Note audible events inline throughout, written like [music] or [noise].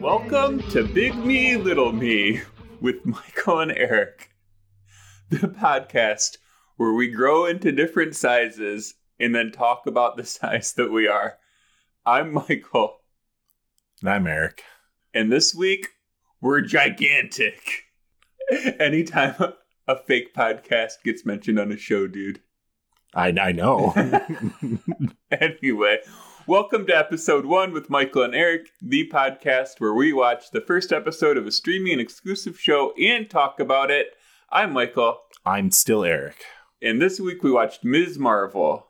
Welcome to Big Me, Little Me with Michael and Eric, the podcast where we grow into different sizes and then talk about the [laughs] size that we are. I'm Michael, And I'm Eric. and this week we're gigantic. Anytime a, a fake podcast gets mentioned on a show, dude. I, I know. [laughs] [laughs] Anyway, welcome to episode one with Michael and Eric, the podcast where we watch the first episode of a streaming exclusive show and talk about it. I'm Michael, I'm still Eric and this week we watched Ms. Marvel,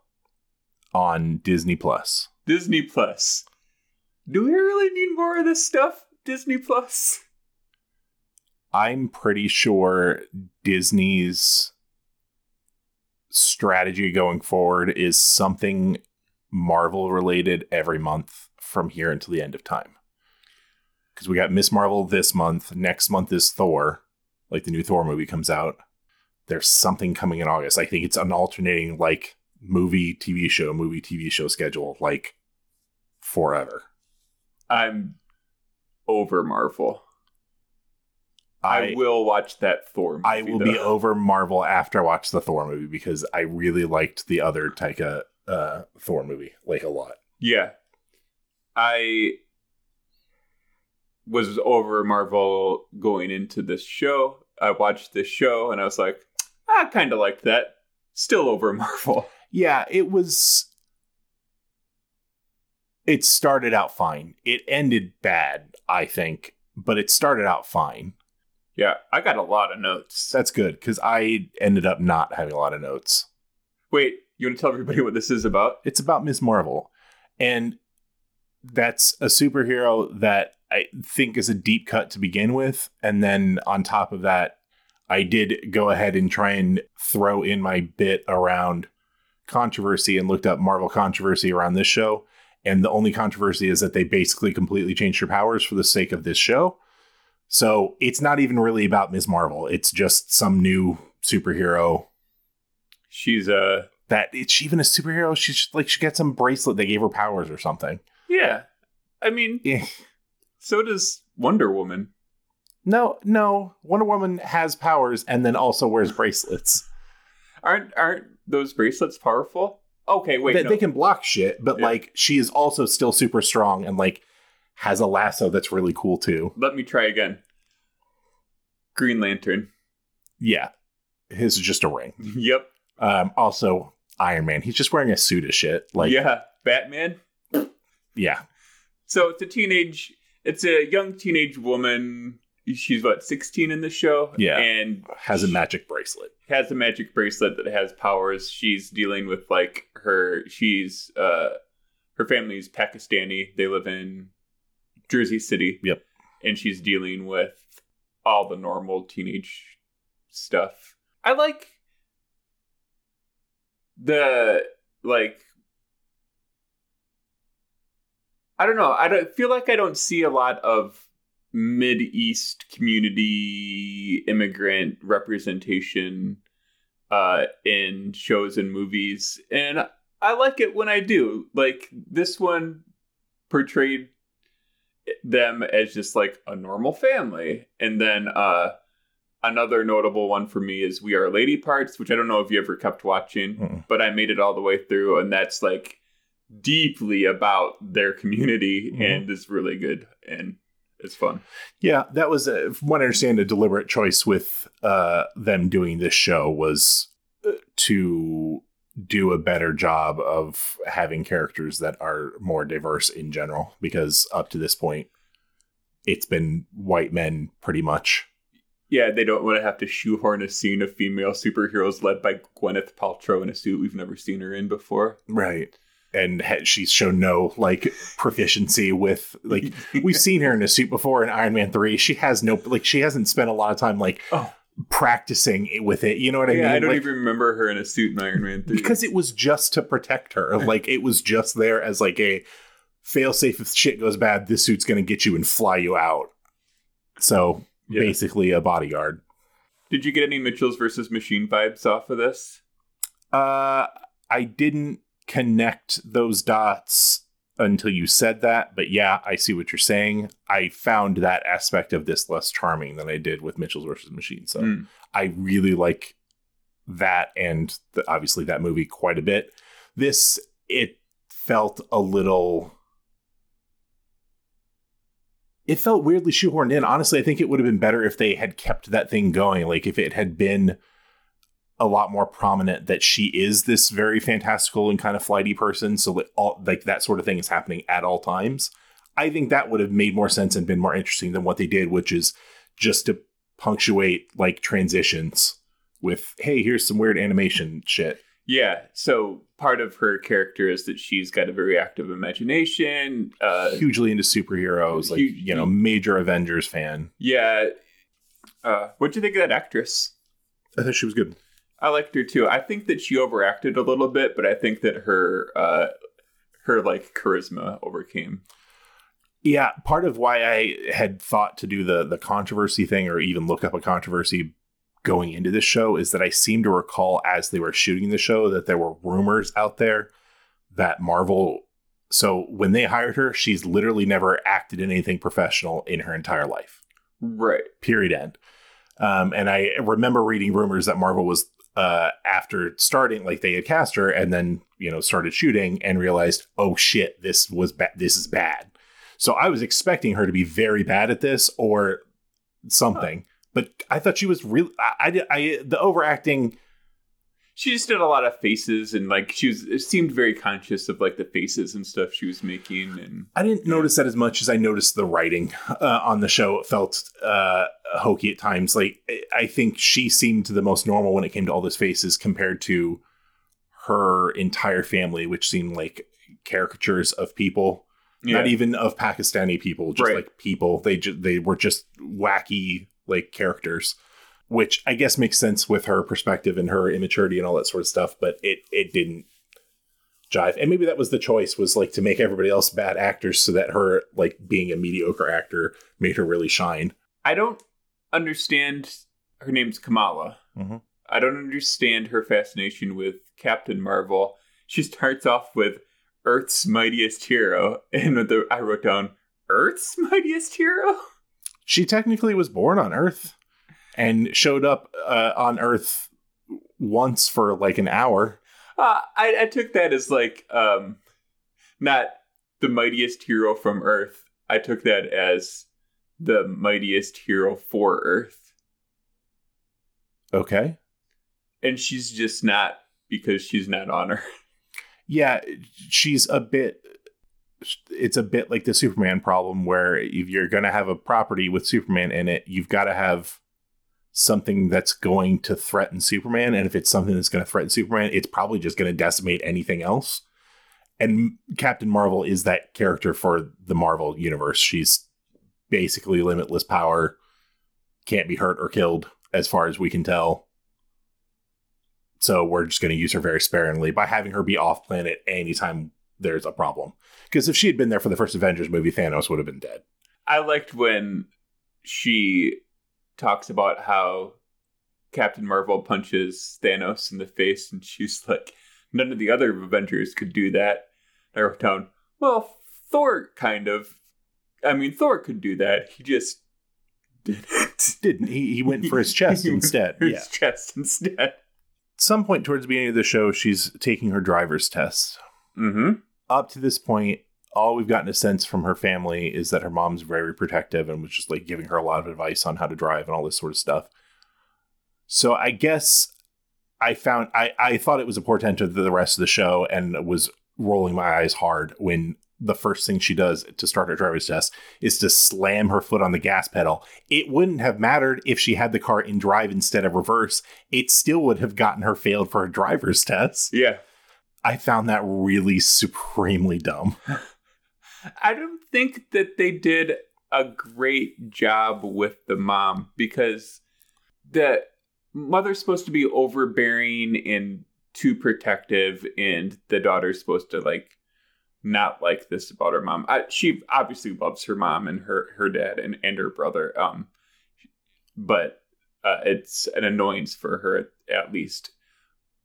on Disney Plus. Disney Plus. Do we really need more of this stuff, Disney Plus? I'm pretty sure Disney's strategy going forward is something Marvel related every month from here until the end of time. Because we got Miss Marvel this month. Next month is Thor, like the new Thor movie comes out. There's something coming in August. I think it's an alternating like movie, TV show, movie, TV show schedule, like forever. I'm over Marvel. I, I will watch that Thor movie. I will though. be over Marvel after I watch the Thor movie because I really liked the other Taika uh, Thor movie like a lot. Yeah. I was over Marvel going into this show. I watched this show and I was like, I kind of liked that. Still over [laughs] Marvel. Yeah, it was. It started out fine. It ended bad, I think, but it started out fine. Yeah, I got a lot of notes. That's good because I ended up not having a lot of notes. Wait, you want to tell everybody what this is about? It's about Miss Marvel, and that's a superhero that I think is a deep cut to begin with, and then on top of that, I did go ahead and try and throw in my bit around controversy and looked up Marvel controversy around this show. And the only controversy is that they basically completely changed her powers for the sake of this show. So it's not even really about Ms. Marvel. It's just some new superhero She's uh that it's even a superhero. She's just, like she got some bracelet that gave her powers or something. yeah. I mean, Eh. so does Wonder Woman. No, no. Wonder Woman has powers and then also wears bracelets. [laughs] Aren't aren't those bracelets powerful? Okay, wait. they, no. they can block shit, but Yeah. like she is also still super strong and like has a lasso that's really cool too. Let me try again. Green Lantern. Yeah. His is just a ring. [laughs] Yep. Um, also Iron Man. He's just wearing a suit of shit. Like yeah. Batman. Yeah, So it's a teenage, it's a young teenage woman. She's what, 16 in the show? Yeah. And Has a magic bracelet. has a magic bracelet that has powers. She's dealing with like her, she's, uh, her family's Pakistani. They live in Jersey City. Yep. And she's dealing with all the normal teenage stuff. I like the, like, I don't know. I don't feel like I don't see a lot of mid east community immigrant representation uh in shows and movies and I like it when I do. Like this one portrayed them as just like a normal family. And then uh another notable one for me is We Are Lady Parts, which I don't know if you ever kept watching, Mm-mm. but I made it all the way through and that's like deeply about their community Mhm. and is really good and it's fun. Yeah, that was, a, from what I understand, a deliberate choice with uh, them doing this show was uh, to do a better job of having characters that are more diverse in general. Because up to this point, it's been white men pretty much. Yeah, they don't want to have to shoehorn a scene of female superheroes led by Gwyneth Paltrow in a suit we've never seen her in before. Right. And ha- she's shown no like proficiency with like we've [laughs] seen her in a suit before in Iron Man 3. She has no like she hasn't spent a lot of time like Oh. practicing with it. You know what I yeah, mean? I don't Like, even remember her in a suit in Iron Man 3. because it was just to protect her. [laughs] Like it was just there as like a fail safe if shit goes bad, this suit's gonna get you and fly you out. So Yeah. basically a bodyguard. Did you get any Mitchells versus Machine vibes off of this? Uh I didn't connect those dots until you said that, but yeah, I see what you're saying. I found that aspect of this less charming than I did with Mitchell's versus Machine. So Mm. I really like that and the, obviously that movie quite a bit. This it felt a little it felt weirdly shoehorned in. Honestly, I think it would have been better if they had kept that thing going. Like if it had been a lot more prominent that she is this very fantastical and kind of flighty person, so all like that sort of thing is happening at all times. I think that would have made more sense and been more interesting than what they did, which is just to punctuate like transitions with, "Hey, here's some weird animation shit." Yeah. So part of her character is that she's got a very active imagination. Uh, Hugely into superheroes, like Huge- you know, major Avengers fan. yeah. Uh, what'd you think of that actress? I thought she was good. I liked her too. I think that she overacted a little bit, but I think that her uh, her like charisma overcame. Yeah, part of why I had thought to do the the controversy thing or even look up a controversy going into this show is that I seem to recall as they were shooting the show that there were rumors out there that Marvel so when they hired her, she's literally never acted in anything professional in her entire life. Right. Period end. Um, and I remember reading rumors that Marvel was uh, after starting, like they had cast her and then you know started shooting and realized, oh shit, this was bad. This is bad. So I was expecting her to be very bad at this or something, but I thought she was really. I, I, I the overacting. She just did a lot of faces and like she was it seemed very conscious of like the faces and stuff she was making and I didn't notice that as much as I noticed the writing uh, on the show. It felt uh, hokey at times. Like I think she seemed the most normal when it came to all those faces compared to her entire family, which seemed like caricatures of people. Not even of Pakistani people, just Right. like people. They ju- they were just wacky like characters, which I guess makes sense with her perspective and her immaturity and all that sort of stuff. But it it didn't jive, and maybe that was the choice was like to make everybody else bad actors, so that her like being a mediocre actor made her really shine. I don't understand her name's Kamala. Mhm. I don't understand her fascination with Captain Marvel. She starts off with Earth's mightiest hero, and the, I wrote down Earth's mightiest hero. [laughs] She technically was born on Earth and showed up uh, on Earth once for like an hour. Uh, I, I took that as like um, not the mightiest hero from Earth. I took that as the mightiest hero for Earth, Okay. and she's just not because she's not on Earth. yeah she's a bit it's a bit like the superman problem where if you're going to have a property with superman in it you've got to have something that's going to threaten superman and if it's something that's going to threaten superman it's probably just going to decimate anything else. And captain marvel is that character for the marvel universe. She's basically limitless power can't be hurt or killed as far as we can tell. So we're just going to use her very sparingly. By having her be off planet anytime there's a problem. Because if she had been there for the first Avengers movie, Thanos would have been dead. I liked when she talks about how Captain Marvel punches Thanos in the face, and she's like, "None of the other Avengers could do that." I wrote down, "Well, Thor kind of. I mean, Thor could do that. He just didn't. [laughs] Didn't he? He went for his [laughs] chest instead. Yeah. His chest instead. At some point towards the beginning of the show, she's taking her driver's test. Mm-hmm. Up to this point, all we've gotten a sense from her family is that her mom's very protective and was just like giving her a lot of advice on how to drive and all this sort of stuff. So I guess I found I, I thought it was a portent of the rest of the show and was rolling my eyes hard when the first thing she does to start her driver's test is to slam her foot on the gas pedal. It wouldn't have mattered if she had the car in drive instead of reverse. It still would have gotten her failed for a driver's test. Yeah. I found that really supremely dumb. [laughs] I don't think that they did a great job with the mom because the mother's supposed to be overbearing and too protective, and the daughter's supposed to like not like this about her mom. I, she obviously loves her mom and her her dad and and her brother. Um, but uh, it's an annoyance for her at, at least.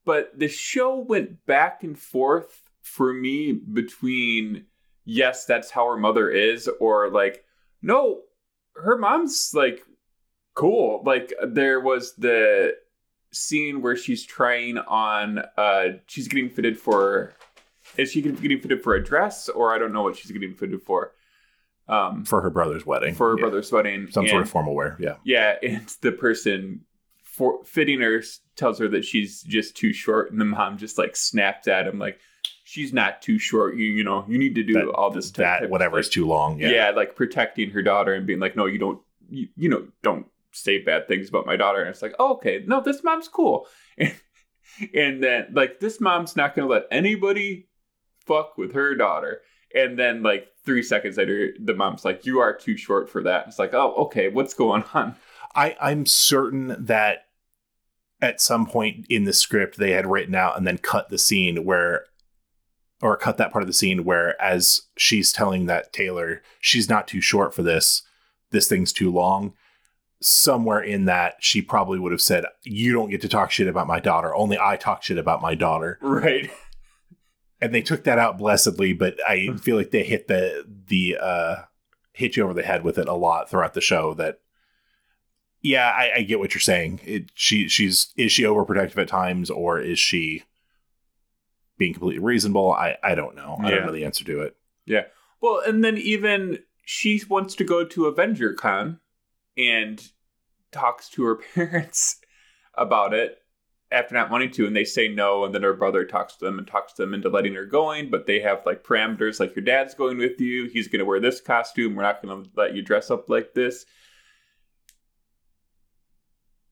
But the show went back and forth for me between yes, that's how her mother is, or like, no, her mom's like cool. Like there was the scene where she's trying on uh she's getting fitted for is she getting fitted for a dress or I don't know what she's getting fitted for. Um for her brother's wedding. for her Yeah. brother's wedding. Some sort of formal wear. Yeah. yeah, and the person for fitting her tells her that she's just too short, and the mom just like snaps at him like, "She's not too short. You you know you need to do That- all this type- type That of whatever is too long. Yeah. Yeah. like protecting her daughter and being like, "No, you don't. You, you know, don't say bad things about my daughter." And it's like, oh, "Okay, no, this mom's cool." [laughs] And, and then like this mom's not gonna let anybody fuck with her daughter. And then like three seconds later, the mom's like, "You are too short for that." It's like, "Oh, okay, what's going [laughs] on?" I, I'm certain that at some point in the script they had written out and then cut the scene where or cut that part of the scene where as she's telling that Taylor she's not too short for this, this thing's too long. Somewhere in that she probably would have said, You don't get to talk shit about my daughter. Only I talk shit about my daughter. Right. And they took that out blessedly, but I feel like they hit the the uh hit you over the head with it a lot throughout the show that yeah, I, I get what you're saying. It she she's is she overprotective at times or is she being completely reasonable? I I don't know. I Yeah. don't know the answer to it. Yeah. Well, and then even she wants to go to Avenger Con and talks to her [laughs] parents about it after not wanting to, and they say no, and then her brother talks to them and talks to them into letting her going, but they have like parameters like your dad's going with you, he's gonna wear this costume, we're not gonna let you dress up like this.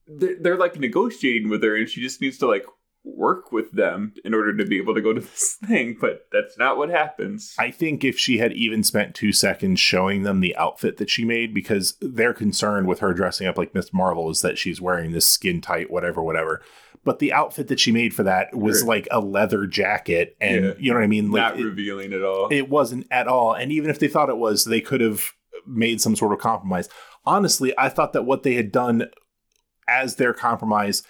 They're, they're like negotiating with her, and she just needs to like work with them in order to be able to go to [laughs] this thing, but that's not what happens. I think if she had even spent two seconds showing them the outfit that she made, because their concern with her dressing up like Miss Marvel is that she's wearing this skin tight, whatever, whatever. But the outfit that she made for that was Right. like a leather jacket, and Yeah. you know what I mean. Like not it- revealing at all. it wasn't at all. And even if they thought it was, they could have made some sort of compromise. Honestly, I thought that what they had done as their compromise,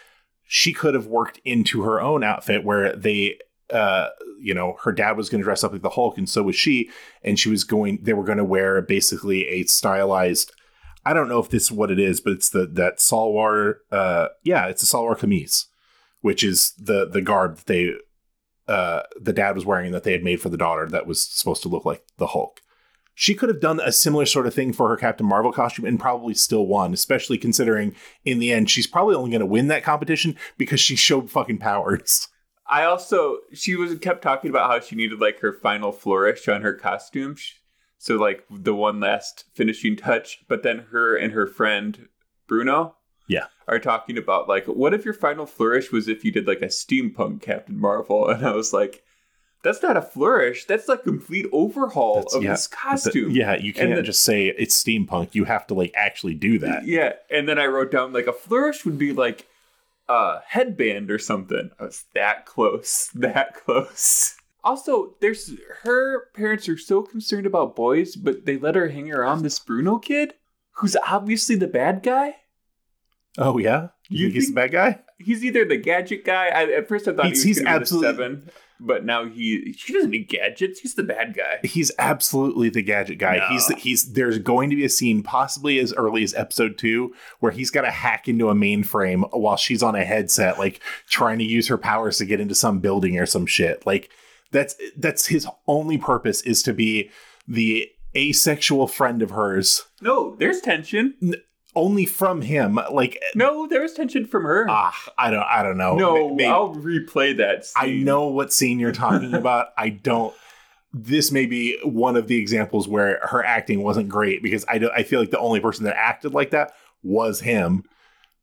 she could have worked into her own outfit where they uh you know her dad was going to dress up like the hulk and so was she and she was going they were going to wear basically a stylized i don't know if this is what it is but it's the that salwar uh yeah it's a salwar kameez which is the the garb that they uh the dad was wearing that they had made for the daughter that was supposed to look like the hulk she could have done a similar sort of thing for her Captain Marvel costume and probably still won, especially considering in the end she's probably only going to win that competition because she showed fucking powers. I also she was kept talking about how she needed like her final flourish on her costume. So like the one last finishing touch, but then her and her friend Bruno Yeah. are talking about like what if your final flourish was if you did like a steampunk Captain Marvel [laughs] and I was like that's not a flourish, that's a complete overhaul That's- of yeah, this The- costume. yeah, you can't the- just say it's steampunk. You have to like actually do that. Yeah, and then I wrote down like a flourish would be like a headband or something. I was that close, [laughs] that close. Also, there's her parents are so concerned about boys, but they let her hang around this Bruno kid, who's obviously the bad guy. Oh yeah, You you, think he's the bad guy? He's either the gadget guy. I, at first, I thought He's- he was he's absolutely- seven, but now he she doesn't need gadgets. He's the bad guy. He's absolutely the gadget guy. No. He's he's there's going to be a scene possibly as early as episode 2 where he's got to hack into a mainframe while she's on a headset like trying to use her powers to get into some building or some shit. Like that's that's his only purpose is to be the asexual friend of hers No, there's tension. Only from him. Like No, there was tension from her. ah, I don't I don't know. no, Maybe- I'll replay that. I know what scene you're talking [laughs] about. I don't. This may be one of the examples where her acting wasn't great because I, do, I feel like the only person that acted like that was him.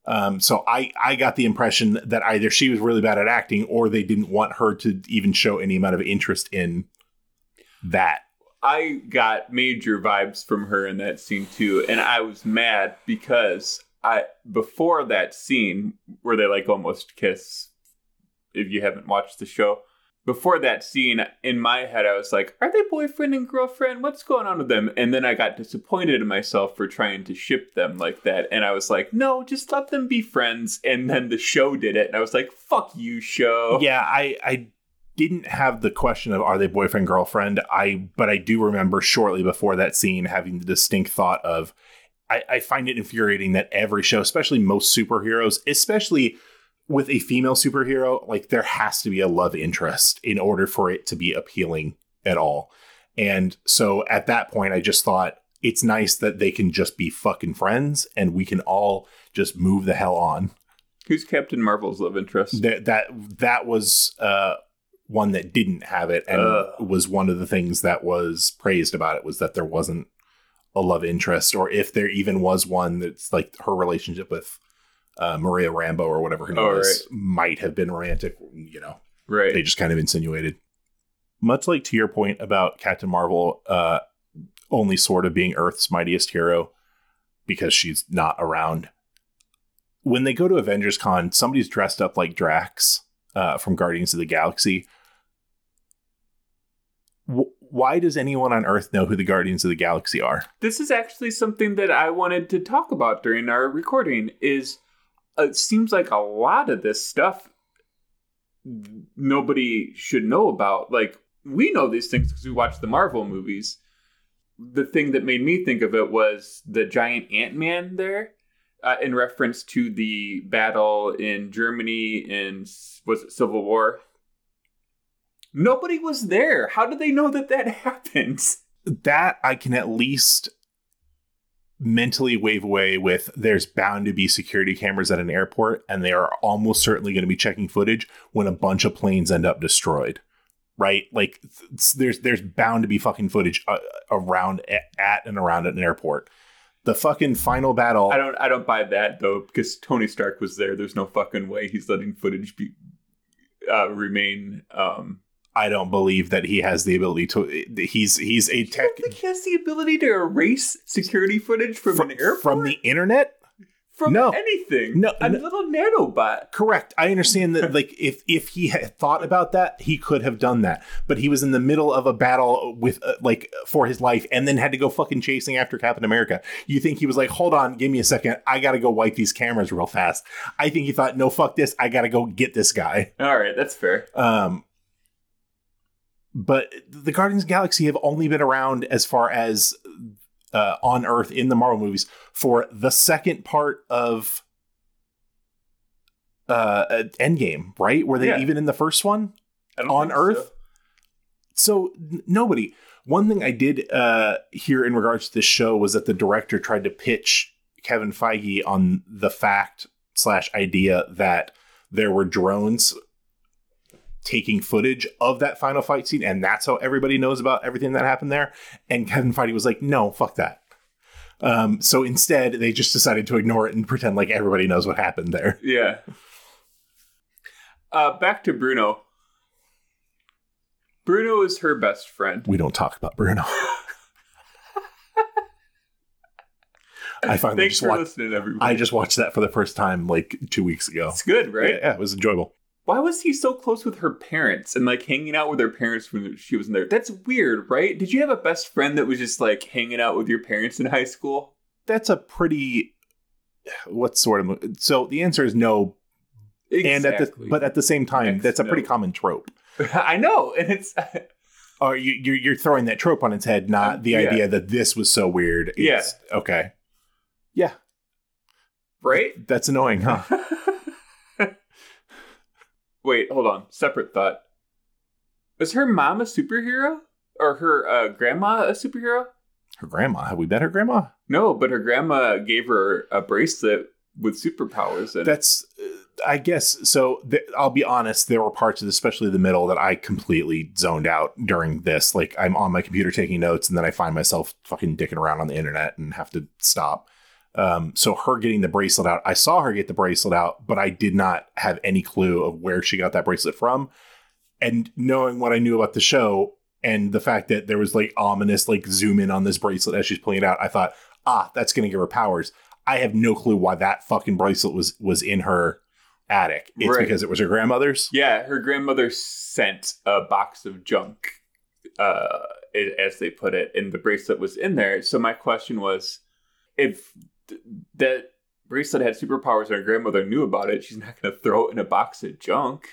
Um, so I, I got the impression that either she was really bad at acting or they didn't want her to even show any amount of interest in that. I got major vibes from her in that scene too, and I was mad because I before that scene where they like almost kiss. If you haven't watched the show, before that scene, in my head, I was like, "Are they boyfriend and girlfriend? What's going on with them?" And then I got disappointed in myself for trying to ship them like that, and I was like, "No, just let them be friends." And then the show did it, and I was like, "Fuck you, show." Yeah, I, I didn't have the question of are they boyfriend girlfriend. I but I do remember shortly before that scene having the distinct thought of I, I find it infuriating that every show, especially most superheroes, especially with a female superhero, like there has to be a love interest in order for it to be appealing at all. And so at that point, I just thought it's nice that they can just be fucking friends and we can all just move the hell on. Who's Captain Marvel's love interest? That that that was uh, one that didn't have it, and Ugh. was one of the things that was praised about it was that there wasn't a love interest, or if there even was one, that's like her relationship with uh, Maria Rambeau or whatever her name Oh, is might have been romantic. You know, Right. they just kind of insinuated. Much like to your point about Captain Marvel, uh, only sort of being Earth's mightiest hero because she's not around. When they go to Avengers Con, somebody's dressed up like Drax uh, from Guardians of the Galaxy. Why does anyone on Earth know who the Guardians of the Galaxy are? this is actually something that I wanted to talk about during our recording is uh, it seems like a lot of this stuff nobody should know about. Like we know these things because we watch the Marvel movies. The thing that made me think of it was the giant Ant-Man there uh, in reference to the battle in Germany in was it Civil War nobody was there how did they know that that [laughs] happened that I can at least mentally wave away with there's bound to be security cameras at an airport and they are almost certainly going to be checking footage when a bunch of planes end up destroyed right like there's there's bound to be fucking footage uh, around at and around an airport the fucking final battle I don't I don't buy that though because Tony Stark was there. There's no fucking way he's letting footage be uh, remain. Um, I don't believe that he has the ability to he's he's a tech don't think he has the ability to erase security footage from, from, an airport from the internet from no. anything. No, a no. little nanobot. Correct. I understand that [laughs] like if if he had thought about that, he could have done that. But he was in the middle of a battle with uh, like for his life and then had to go fucking chasing after Captain America. You think he was like, "Hold on, give me a second. I got to go wipe these cameras real fast." I think he thought, "No, fuck this. I got to go get this guy." All right, that's fair. Um but the Guardians of the Galaxy have only been around as far as uh, on Earth in the Marvel movies for the second part of uh, Endgame, right? Were they Yeah. even in the first one on think so. Earth? So n- nobody. One thing I did uh, hear in regards to this show was that the director tried to pitch Kevin Feige on the fact slash idea that there were drones taking footage of that final fight scene, and that's how everybody knows about everything that happened there. And Kevin Feige was like, "No, fuck that." Um, so instead, they just decided to ignore it and pretend like everybody knows what happened there. [laughs] Yeah. Uh, back to Bruno. Bruno is her best friend. We don't talk about Bruno. I finally Thanks just for watched. listening, everybody. I just watched that for the first time like two weeks ago. it's good, right? Yeah, yeah, it was enjoyable. Why was he so close with her parents and like hanging out with her parents when she was in there? That's weird, right? Did you have a best friend that was just like hanging out with your parents in high school? That's a pretty. What sort of? So the answer is no, and at the but at the same time, Next that's a pretty common trope. [laughs] I know, and it's Or you, you're you're throwing that trope on its head, not Um, the yeah. idea that this was so weird. It's- Okay. Yeah, right. that's annoying, huh? [laughs] Wait, hold on. Separate thought. Was her mom a superhero or her uh, grandma a superhero? her grandma. Have we met her grandma? No, but her grandma gave her a bracelet with superpowers. And That's, uh, I guess. So th- I'll be honest. There were parts of, this, especially the middle, that I completely zoned out during this. Like I'm on my computer taking notes, and then I find myself fucking dicking around on the internet and have to stop. Um, so her getting the bracelet out, I saw her get the bracelet out, but I did not have any clue of where she got that bracelet from. And knowing what I knew about the show and the fact that there was like ominous like zoom in on this bracelet as she's pulling it out, I thought, ah, that's gonna give her powers. I have no clue why that fucking bracelet was was in her attic. It's Right. because it was her grandmother's. yeah, her grandmother sent a box of junk, uh, as they put it, and the bracelet was in there. So my question was, if that bracelet had superpowers and her grandmother knew about it, she's not going to throw it in a box of junk.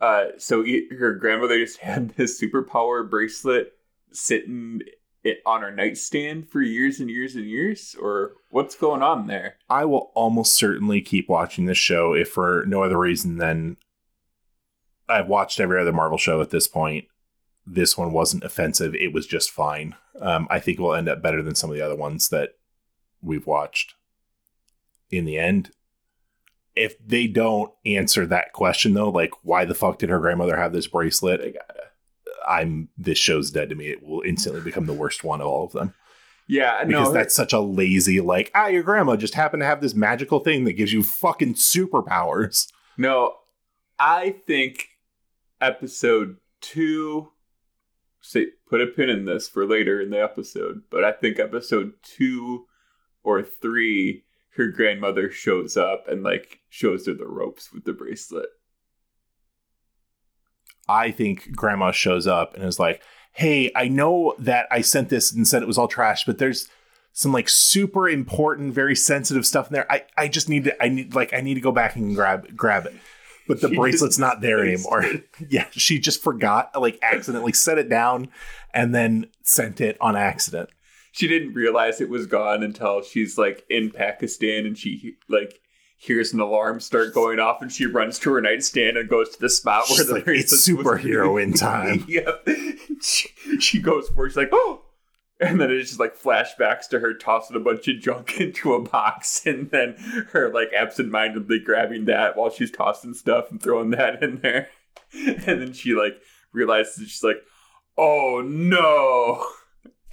Uh, so her grandmother just [laughs] had this superpower bracelet sitting it on her nightstand for years and years and years, or what's going on there? I will almost certainly keep watching this show if for no other reason than I've watched every other Marvel show at this point. This one wasn't offensive; it was just fine. Um, I think it will end up better than some of the other ones that we've watched. In the end, if they don't answer that question though, like why the fuck did her grandmother have this bracelet? I'm this show's dead to me. It will instantly become the worst one of all of them Yeah, because no, that's such a lazy like ah your grandma just happened to have this magical thing that gives you fucking superpowers. no. I think episode two. Say, put a pin in this for later in the episode, but I think episode two or three, her grandmother shows up and like shows her the ropes with the bracelet. I think grandma shows up and is like, "Hey, I know that I sent this and said it was all trash, but there's some like super important, very sensitive stuff in there. I I just need to I need like I need to go back and grab grab it." But the She bracelet's not there anymore. [laughs] yeah, she just forgot, like accidentally set it down and then sent it on accident. She didn't realize it was gone until she's like in Pakistan and she like hears an alarm start going off and she runs to her nightstand and goes to the spot where the like, it's superhero in [laughs] time. yep. She, she goes for. She's like, oh. And then it's just like flashbacks to her tossing a bunch of junk [laughs] into a box and then her like absentmindedly grabbing that while she's tossing stuff and throwing that in there. [laughs] And then she like realizes she's like, oh no.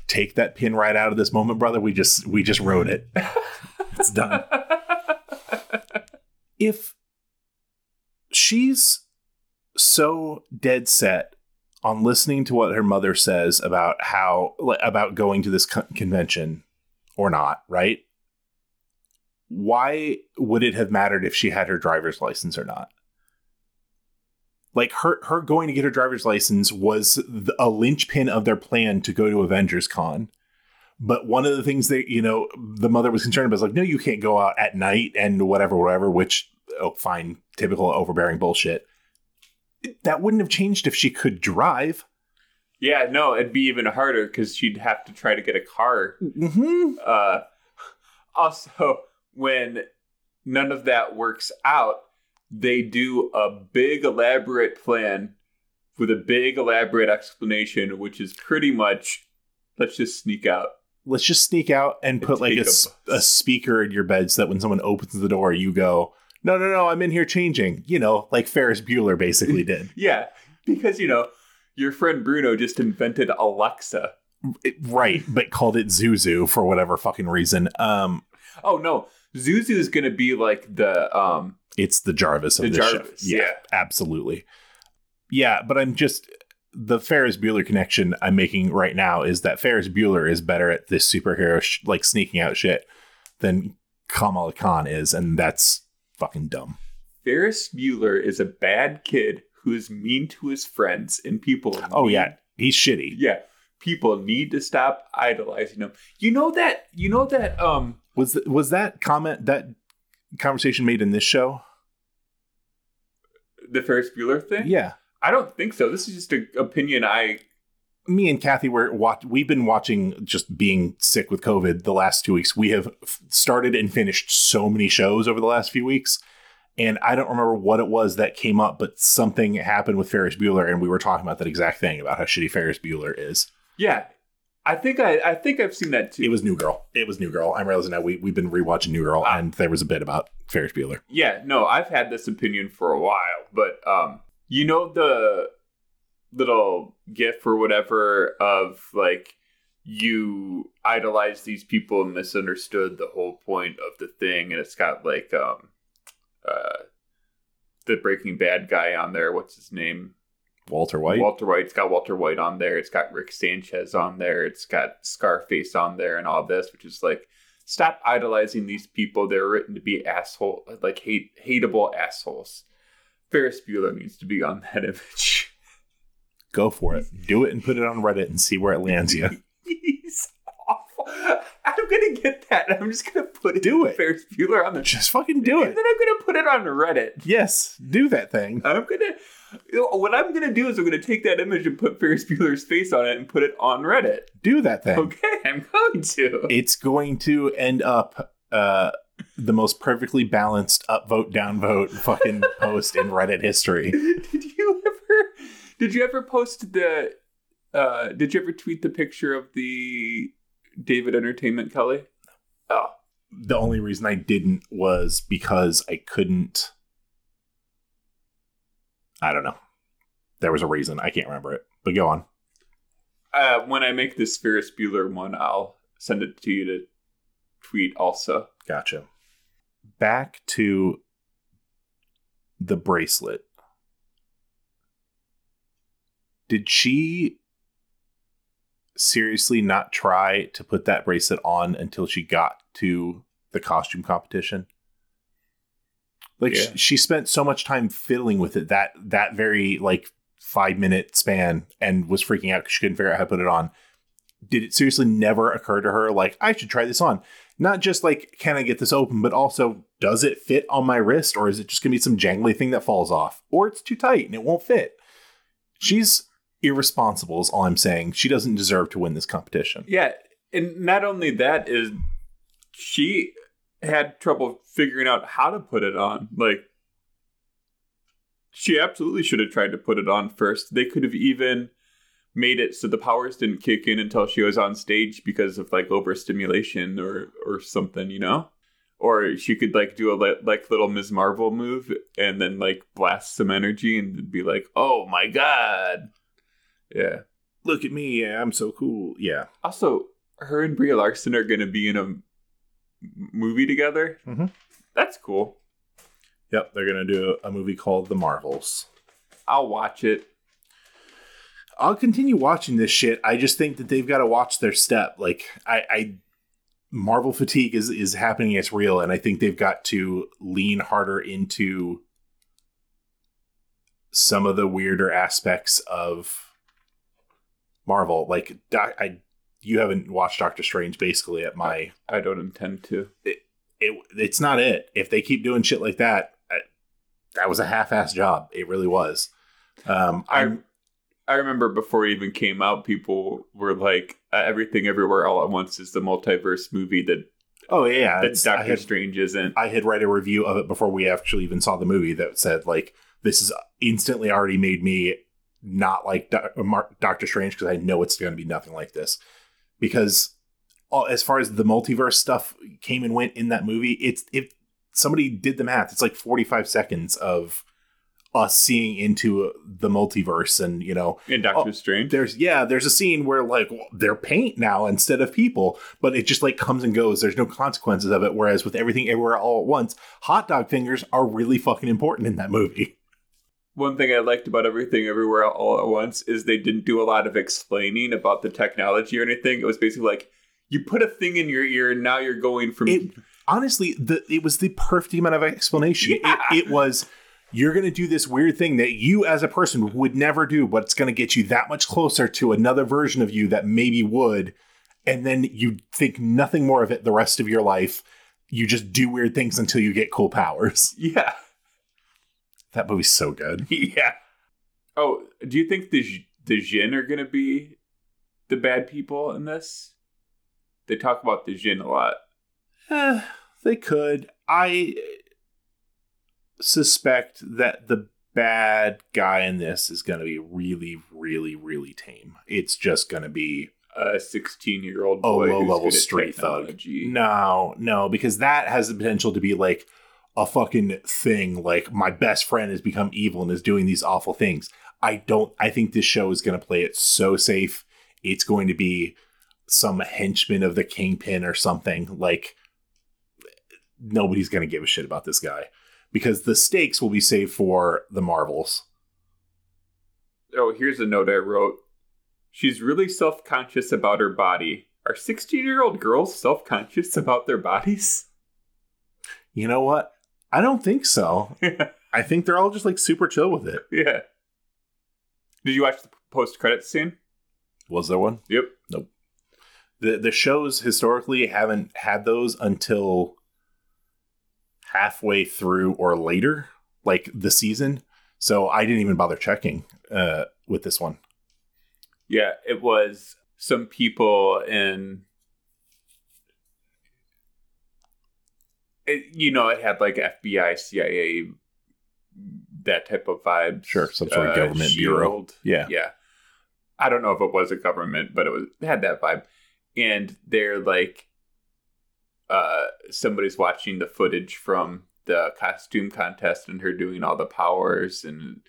Take that pin right out of this moment, brother. We just we just wrote it. [laughs] It's done. [laughs] if she's so dead set on listening to what her mother says about how about going to this co- convention or not, right? Why would it have mattered if she had her driver's license or not? Like her her going to get her driver's license was the, a linchpin of their plan to go to Avengers Con. But one of the things that you know the mother was concerned about is like, no, you can't go out at night and whatever, whatever. Which, oh, fine, typical overbearing bullshit. That wouldn't have changed if she could drive. Yeah, no, it'd be even harder because she'd have to try to get a car. Mm-hmm. Uh, [laughs] also, when none of that works out, they do a big elaborate plan with a big elaborate explanation, which is pretty much let's just sneak out. Let's just sneak out and put like a, a a speaker in your bed so that when someone opens the door, you go, no, no, no, I'm in here changing. You know, like Ferris Bueller basically did. [laughs] Yeah, because you know your friend Bruno just invented Alexa. It- right, but called it Zuzu for whatever fucking reason. Um, Oh no, Zuzu is gonna be like the um it's the Jarvis of The Jarvis, show. yeah. absolutely. Yeah, but I'm just the Ferris Bueller connection I'm making right now is that Ferris Bueller is better at this superhero sh- like sneaking out shit than Kamala Khan is, and that's fucking dumb. Ferris Bueller is a bad kid who is mean to his friends, and people. Oh need- yeah, he's shitty. yeah. People need to stop idolizing him. You know that. You know that. Um. Was th- was that comment that conversation made in this show? The Ferris Bueller thing. Yeah. I don't think so. This is just an opinion. I. me and Kathy were watch. We've been watching just being sick with COVID the last two weeks. We have f- started and finished so many shows over the last few weeks, and I don't remember what it was that came up, but something happened with Ferris Bueller, and we were talking about that exact thing about how shitty Ferris Bueller is. Yeah. I think I. I think I've seen that too. It was New Girl. It was New Girl. I'm realizing now we we've been rewatching New Girl, and there was a bit about Ferris Bueller. Yeah, no, I've had this opinion for a while, but um you know the little gif or whatever of like you idolize these people and misunderstood the whole point of the thing and it's got like um uh the Breaking Bad guy on there, what's his name? Walter White. Walter White. It's got Walter White on there. It's got Rick Sanchez on there. It's got Scarface on there and all this, which is like, stop idolizing these people. They're written to be asshole, like hate, hateable assholes. Ferris Bueller needs to be on [laughs] that image. Go for it. Do it and put it on Reddit and see where it lands you. [laughs] He's awful. I'm gonna get that. I'm just gonna put it. Do it. Ferris Bueller on the. Just fucking do And it. then I'm gonna put it on Reddit. Yes, do that thing. I'm gonna What I'm gonna do is I'm gonna take that image and put Ferris Bueller's face on it and put it on Reddit. Do that thing. Okay, [laughs] I'm going to. It's going to end up uh, the most perfectly balanced upvote downvote fucking [laughs] post in Reddit history. Did you ever? Did you ever post the? Uh, did you ever tweet the picture of the David Entertainment Kelly? Oh, The only reason I didn't was because I couldn't. I don't know. There was a reason. I can't remember it. But go on. uh, when I make this Ferris Bueller one, I'll send it to you to tweet also. Gotcha. Back to the bracelet. Did she seriously not try to put that bracelet on until she got to the costume competition? Like Yeah. sh- she spent so much time fiddling with it that that very like 5 minute span and was freaking out cuz she couldn't figure out how to put it on. Did it seriously never occur to her like I should try this on? not just like can I get this open, but also does it fit on my wrist, or is it just gonna be some jangly thing that falls off, or it's too tight and it won't fit? She's irresponsible, is all I'm saying. She doesn't deserve to win this competition. Yeah, and not only that is she had trouble figuring out how to put it on. Like she absolutely should have tried to put it on first. They could have even made it so the powers didn't kick in until she was on stage because of like overstimulation or or something, you know? Or she could like do a li- like little Ms. Marvel move and then like blast some energy and be like, "Oh my god." Yeah. Look at me, yeah, I'm so cool. Yeah. Also, her and Brie Larson are going to be in a movie together. Mhm. That's cool. Yep, they're gonna do a movie called The Marvels. I'll watch it. I'll continue watching this shit. I just think that they've got to watch their step. Like I, I Marvel fatigue is is happening. It's real, and I think they've got to lean harder into some of the weirder aspects of Marvel. Like doc, I, you haven't watched Doctor Strange basically at my. I don't intend to. It, it it's not it. If they keep doing shit like that, I, that was a half-ass job. It really was. Um, I I'm remember before it even came out, people were like, uh, "Everything Everywhere All at Once" is the multiverse movie that oh yeah, that Doctor had- Strange isn't. I had read a review of it before we actually even saw the movie that said like this is instantly already made me not like Mar- Doctor Strange because I know it's going to be nothing like this because all, as far as the multiverse stuff came and went in that movie it's if somebody did the math it's like 45 seconds of us seeing into the multiverse and you know in Doctor Oh, Strange. there's yeah there's a scene where like well, they're paint now instead of people but it just like comes and goes. There's no consequences of it. Whereas with everything everywhere all at once hot dog fingers are really fucking important in that movie One thing I liked about Everything Everywhere All at Once is they didn't do a lot of explaining about the technology or anything. It was basically like you put a thing in your ear and now you're going from It- honestly the it was the perfect amount of explanation Yeah. it, it was you're going to do this weird thing that you as a person would never do but it's going to get you that much closer to another version of you that maybe would and then you think nothing more of it the rest of your life you just do weird things until you get cool powers yeah. That movie's so good [laughs] Yeah. Oh, do you think the the Djinn are going to be the bad people in this? They talk about the Djinn a lot. Eh, they could. I suspect that the bad guy in this is going to be really, really, really tame. It's just going to be A 16 year old a boy low level street thug. No, no, because that has the potential to be like a fucking thing. Like my best friend has become evil and is doing these awful things. I don't. I think this show is going to play it so safe. It's going to be some henchman of the kingpin or something. Like nobody's going to give a shit about this guy because the stakes will be saved for the Marvels. Oh, here's a note I wrote. She's really self conscious about her body. Are 16 year old girls self conscious about their bodies? You know what? I don't think so. [laughs] I think they're all just like super chill with it. Yeah. Did you watch the post credit scene? Was there one? Yep. Nope. The the shows historically haven't had those until halfway through or later like the season So I didn't even bother checking uh, with this one. Yeah, it was some people in. It, you know, it had like FBI, CIA, that type of vibe. Sure, some sort of government bureau. Yeah. Yeah. I don't know if it was a government, but it was it had that vibe. And they're like uh somebody's watching the footage from the costume contest and her doing all the powers and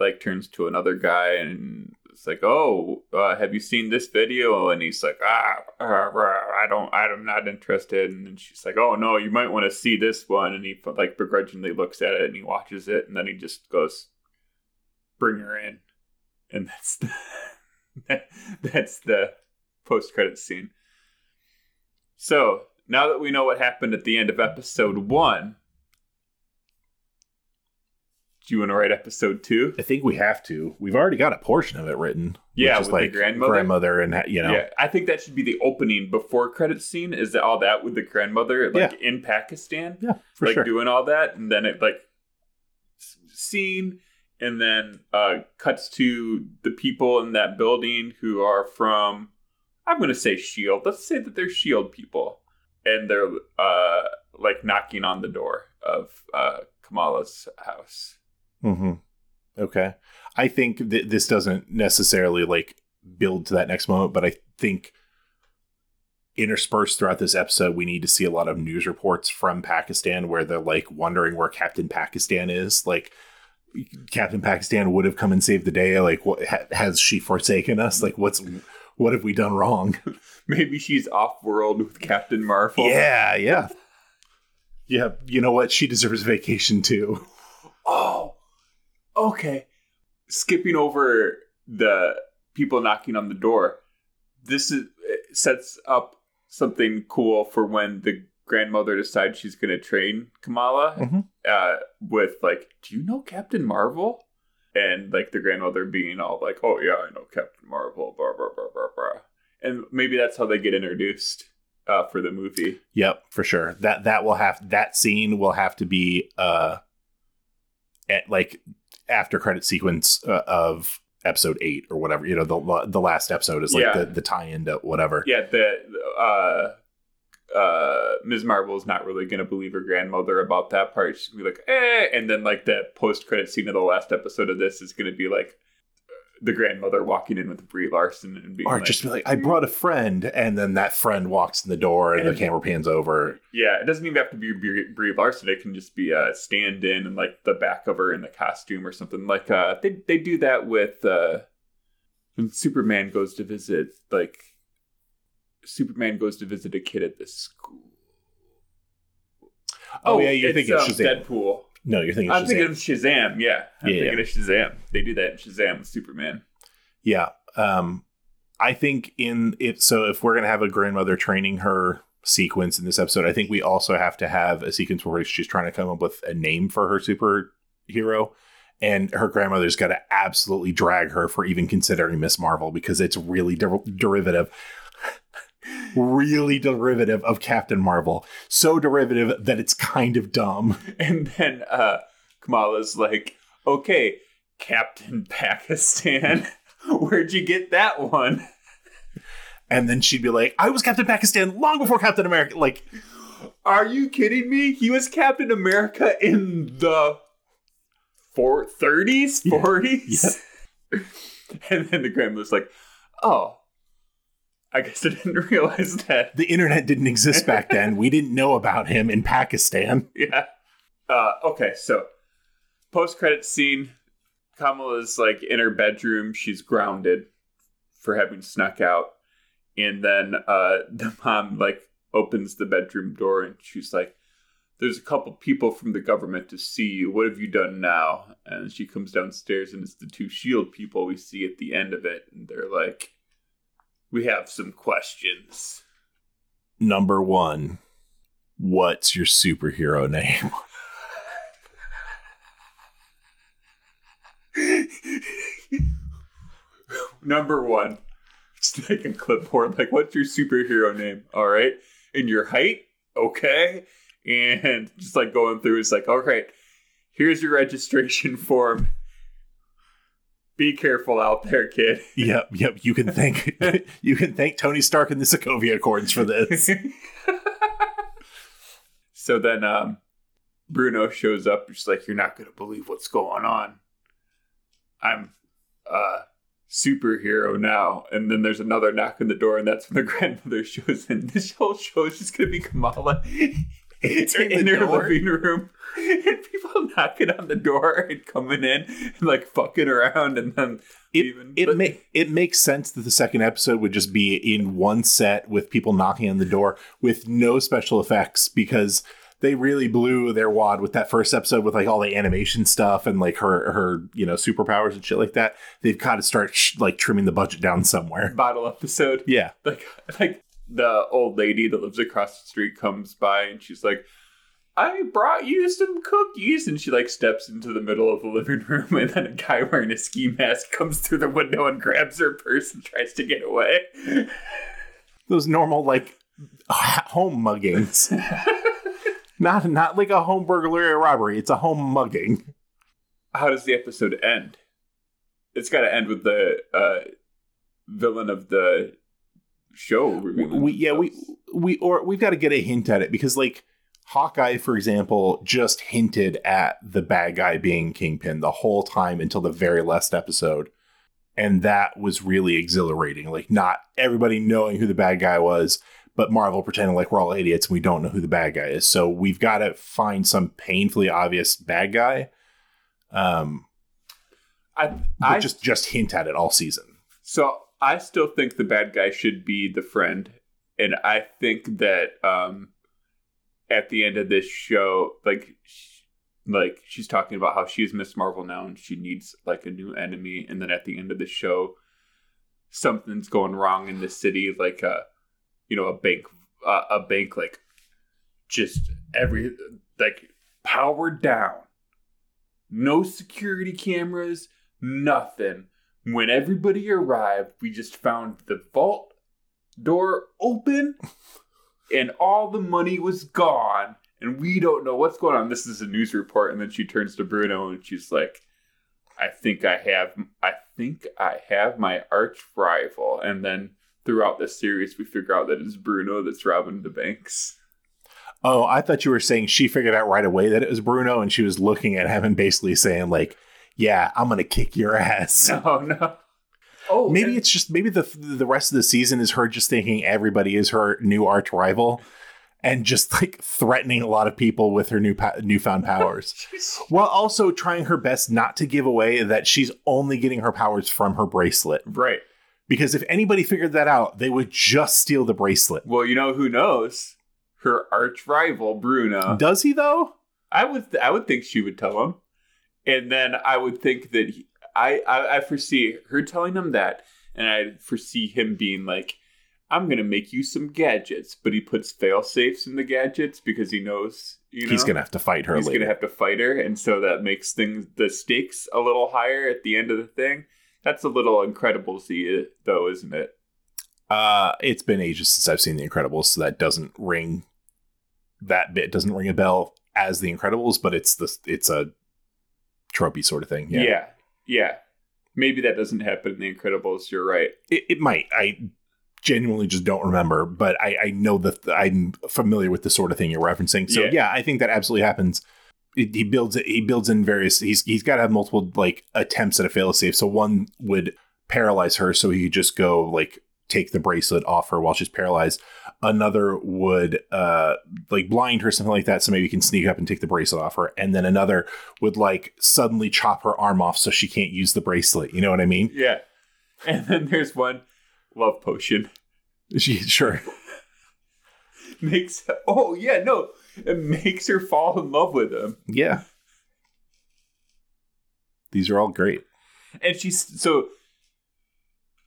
like turns to another guy and it's like, "Oh, uh, have you seen this video?" And he's like, "Ah, uh, I don't, I'm not interested." And then she's like, "Oh no, you might want to see this one." And he like begrudgingly looks at it and he watches it, and then he just goes, "Bring her in," and that's the [laughs] that's the post credit scene. So now that we know what happened at the end of episode one, do you want to write episode two? I think we have to. We've already got a portion of it written. Yeah, with like the grandmother. grandmother, and you know. Yeah, I think that should be the opening before credit scene. Is that all that with the grandmother, like yeah. in Pakistan? Yeah, for like sure. doing all that, and then it like scene, and then uh cuts to the people in that building who are from. I'm going to say Shield. Let's say that they're Shield people, and they're uh like knocking on the door of uh Kamala's house Mm-hmm. Okay. I think that this doesn't necessarily like build to that next moment, but I think interspersed throughout this episode, we need to see a lot of news reports from Pakistan where they're like wondering where Captain Pakistan is. Like, Captain Pakistan would have come and saved the day. Like, what ha- has she forsaken us? Like, what's what have we done wrong? [laughs] Maybe she's off world with Captain Marvel. Yeah, yeah, yeah. You know what? She deserves vacation too. Oh, okay, skipping over the people knocking on the door, this is sets up something cool for when the grandmother decides she's going to train Kamala mm-hmm. uh, with like, "Do you know Captain Marvel?" And like the grandmother being all like, "Oh yeah, I know Captain Marvel." Blah blah blah blah blah. And maybe that's how they get introduced uh, for the movie. Yep, for sure. That that will have that scene will have to be uh, at like after credit sequence uh, of episode eight or whatever. You know, the the last episode is like yeah. the, the tie in to whatever. Yeah, the uh, uh, Ms. Marvel is not really going to believe her grandmother about that part. She's going to be like, eh. And then, like, the post credit scene of the last episode of this is going to be like, the grandmother walking in with Brie Larson and being or like, just be like, I brought a friend, and then that friend walks in the door and, and the camera pans over. Yeah, it doesn't even have to be Brie, Brie Larson. It can just be a stand in and like the back of her in the costume or something. Like uh, they they do that with uh, when Superman goes to visit like Superman goes to visit a kid at this school. Oh, oh yeah, you're thinking um, Shazam. Deadpool. No, you're thinking. I'm Shazam. thinking of Shazam. Yeah, I'm yeah, thinking yeah. of Shazam. They do that in Shazam with Superman. Yeah, um, I think in if so, if we're gonna have a grandmother training her sequence in this episode, I think we also have to have a sequence where she's trying to come up with a name for her superhero. And her grandmother's got to absolutely drag her for even considering Miss Marvel because it's really der- derivative really derivative of Captain Marvel. So derivative that it's kind of dumb. [laughs] And then uh, Kamala's like, okay, Captain Pakistan, [laughs] where'd you get that one? [laughs] And then she'd be like, I was Captain Pakistan long before Captain America. Like, are you kidding me? He was Captain America in the four, 30s, 40s? Yeah. and then the grandmother's like, oh, I guess I didn't [laughs] realize that. The internet didn't exist back [laughs] then. we didn't know about him in Pakistan. Yeah. Uh, okay, so post credit scene Kamala's like in her bedroom. She's grounded for having snuck out. And then uh, [laughs] the mom like opens the bedroom door and she's like, There's a couple people from the government to see you. What have you done now? And she comes downstairs and it's the two shield people we see at the end of it. And they're like, we have some questions. Number one, what's your superhero name? [laughs] Number one, just like a clipboard, like, what's your superhero name? All right. And your height? Okay. And just like going through, it's like, all right, here's your registration form. Be careful out there, kid. [laughs] Yep, yep. You can thank [laughs] you can thank Tony Stark and the Sokovia Accords for this. [laughs] so then um, Bruno shows up. She's like, "You're not gonna believe what's going on. I'm a superhero now." And then there's another knock on the door, and that's when the grandmother shows in. This whole show is just gonna be Kamala Answering in the living room, and people knocking on the door and coming in and like fucking around, and then It leaving. it But- ma- it makes sense that the second episode would just be in one set with people knocking on the door with no special effects because they really blew their wad with that first episode with like all the animation stuff and like her her you know superpowers and shit like that. They've got to start sh- like trimming the budget down somewhere. bottle episode. Yeah, like like the old lady that lives across the street comes by and she's like i brought you some cookies and she like steps into the middle of the living room and then a guy wearing a ski mask comes through the window and grabs her purse and tries to get away those normal like home muggings. [laughs] not not like a home burglary or robbery. It's a home mugging. how does the episode end it's got to end with the uh villain of the show we yeah we we or we've got to get a hint at it because like Hawkeye, for example, just hinted at the bad guy being Kingpin the whole time until the very last episode. And that was really exhilarating. Like, not everybody knowing who the bad guy was, but Marvel pretending like we're all idiots and we don't know who the bad guy is. So we've got to find some painfully obvious bad guy. Um, I, I just just hint at it all season. So I still think the bad guy should be the friend, and I think that um, at the end of this show, like, like she's talking about how she's Miss Marvel now and she needs like a new enemy, and then at the end of the show, something's going wrong in the city, like a, you know, a bank, uh, a bank, like, just every like powered down, no security cameras, nothing when everybody arrived, we just found the vault door open and all the money was gone. And we don't know what's going on. This is a news report. And then she turns to Bruno and she's like, I think I have I think I have my arch rival. And then throughout the series we figure out that it's Bruno that's robbing the banks. Oh, I thought you were saying she figured out right away that it was Bruno and she was looking at him and basically saying, like, yeah, I'm going to kick your ass. [laughs] No, no. Oh, Maybe and- it's just, maybe the the rest of the season is her just thinking everybody is her new arch rival and just like threatening a lot of people with her new po- newfound [laughs] powers. while also trying her best not to give away that she's only getting her powers from her bracelet. right. Because if anybody figured that out, they would just steal the bracelet. Well, you know who knows? Her arch rival, Bruno. Does he though? I would I would think she would tell him, and then I would think that he, I, I I foresee her telling him that, and I foresee him being like, "I'm gonna make you some gadgets," but he puts fail safes in the gadgets because he knows you know He's gonna have to fight her he's later. gonna have to fight her, and so that makes things the stakes a little higher at the end of the thing. That's a little incredible to see, though, isn't it? Uh, it's been ages since I've seen The Incredibles, so that doesn't ring. That bit doesn't ring a bell as The Incredibles, but it's the it's a tropey sort of thing. Yeah. Yeah, yeah, Maybe that doesn't happen in The Incredibles. You're right. It, it might. I genuinely just don't remember, but I, I know that I'm familiar with the sort of thing you're referencing. So Yeah. yeah, I think that absolutely happens. It, he builds it. He builds in various. He's he's got to have multiple like attempts at a failsafe. So one would paralyze her, so he could just go like take the bracelet off her while she's paralyzed. Another would uh like blind her, something like that, so maybe he can sneak up and take the bracelet off her. And then another would like suddenly chop her arm off so she can't use the bracelet. You know what I mean? Yeah. And then there's one love potion. She sure. Makes oh yeah, no. It makes her fall in love with him. Yeah. These are all great. And she's so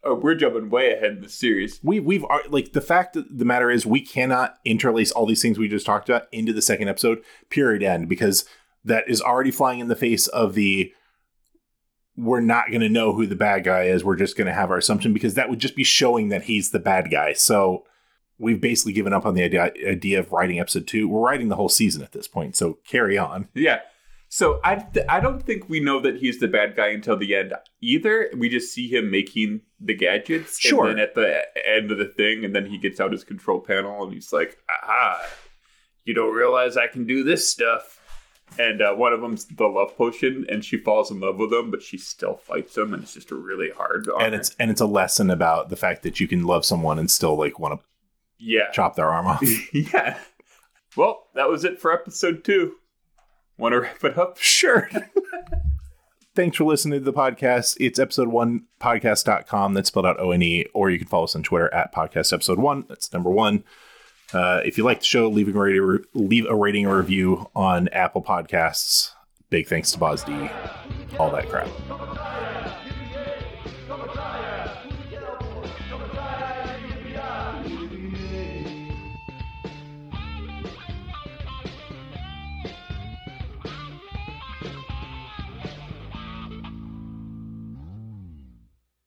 oh, we're jumping way ahead in the series. We we've uh, like the fact of the matter is we cannot interlace all these things we just talked about into the second episode. Period. End because that is already flying in the face of the. We're not going to know who the bad guy is. We're just going to have our assumption because that would just be showing that he's the bad guy. So we've basically given up on the idea idea of writing episode two. We're writing the whole season at this point. So carry on. Yeah. So I I don't think we know that he's the bad guy until the end either. We just see him making the gadgets, Sure. And then at the end of the thing, and then he gets out his control panel, and he's like, "Aha! You don't realize I can do this stuff." And uh, one of them's the love potion, and she falls in love with him, but she still fights him, and it's just a really hard. And it's and it's a lesson about the fact that you can love someone and still like want to yeah, chop their arm off. [laughs] yeah. Well, that was it for episode two. Want to wrap it up? [laughs] Sure. Thanks for listening to the podcast. It's episode one podcast.com. That's spelled out O N E, or you can follow us on Twitter at podcast episode one. That's number one. Uh, if you like the show, leave a rating, leave a rating or review on Apple Podcasts. Big thanks to Boz D. All that crap.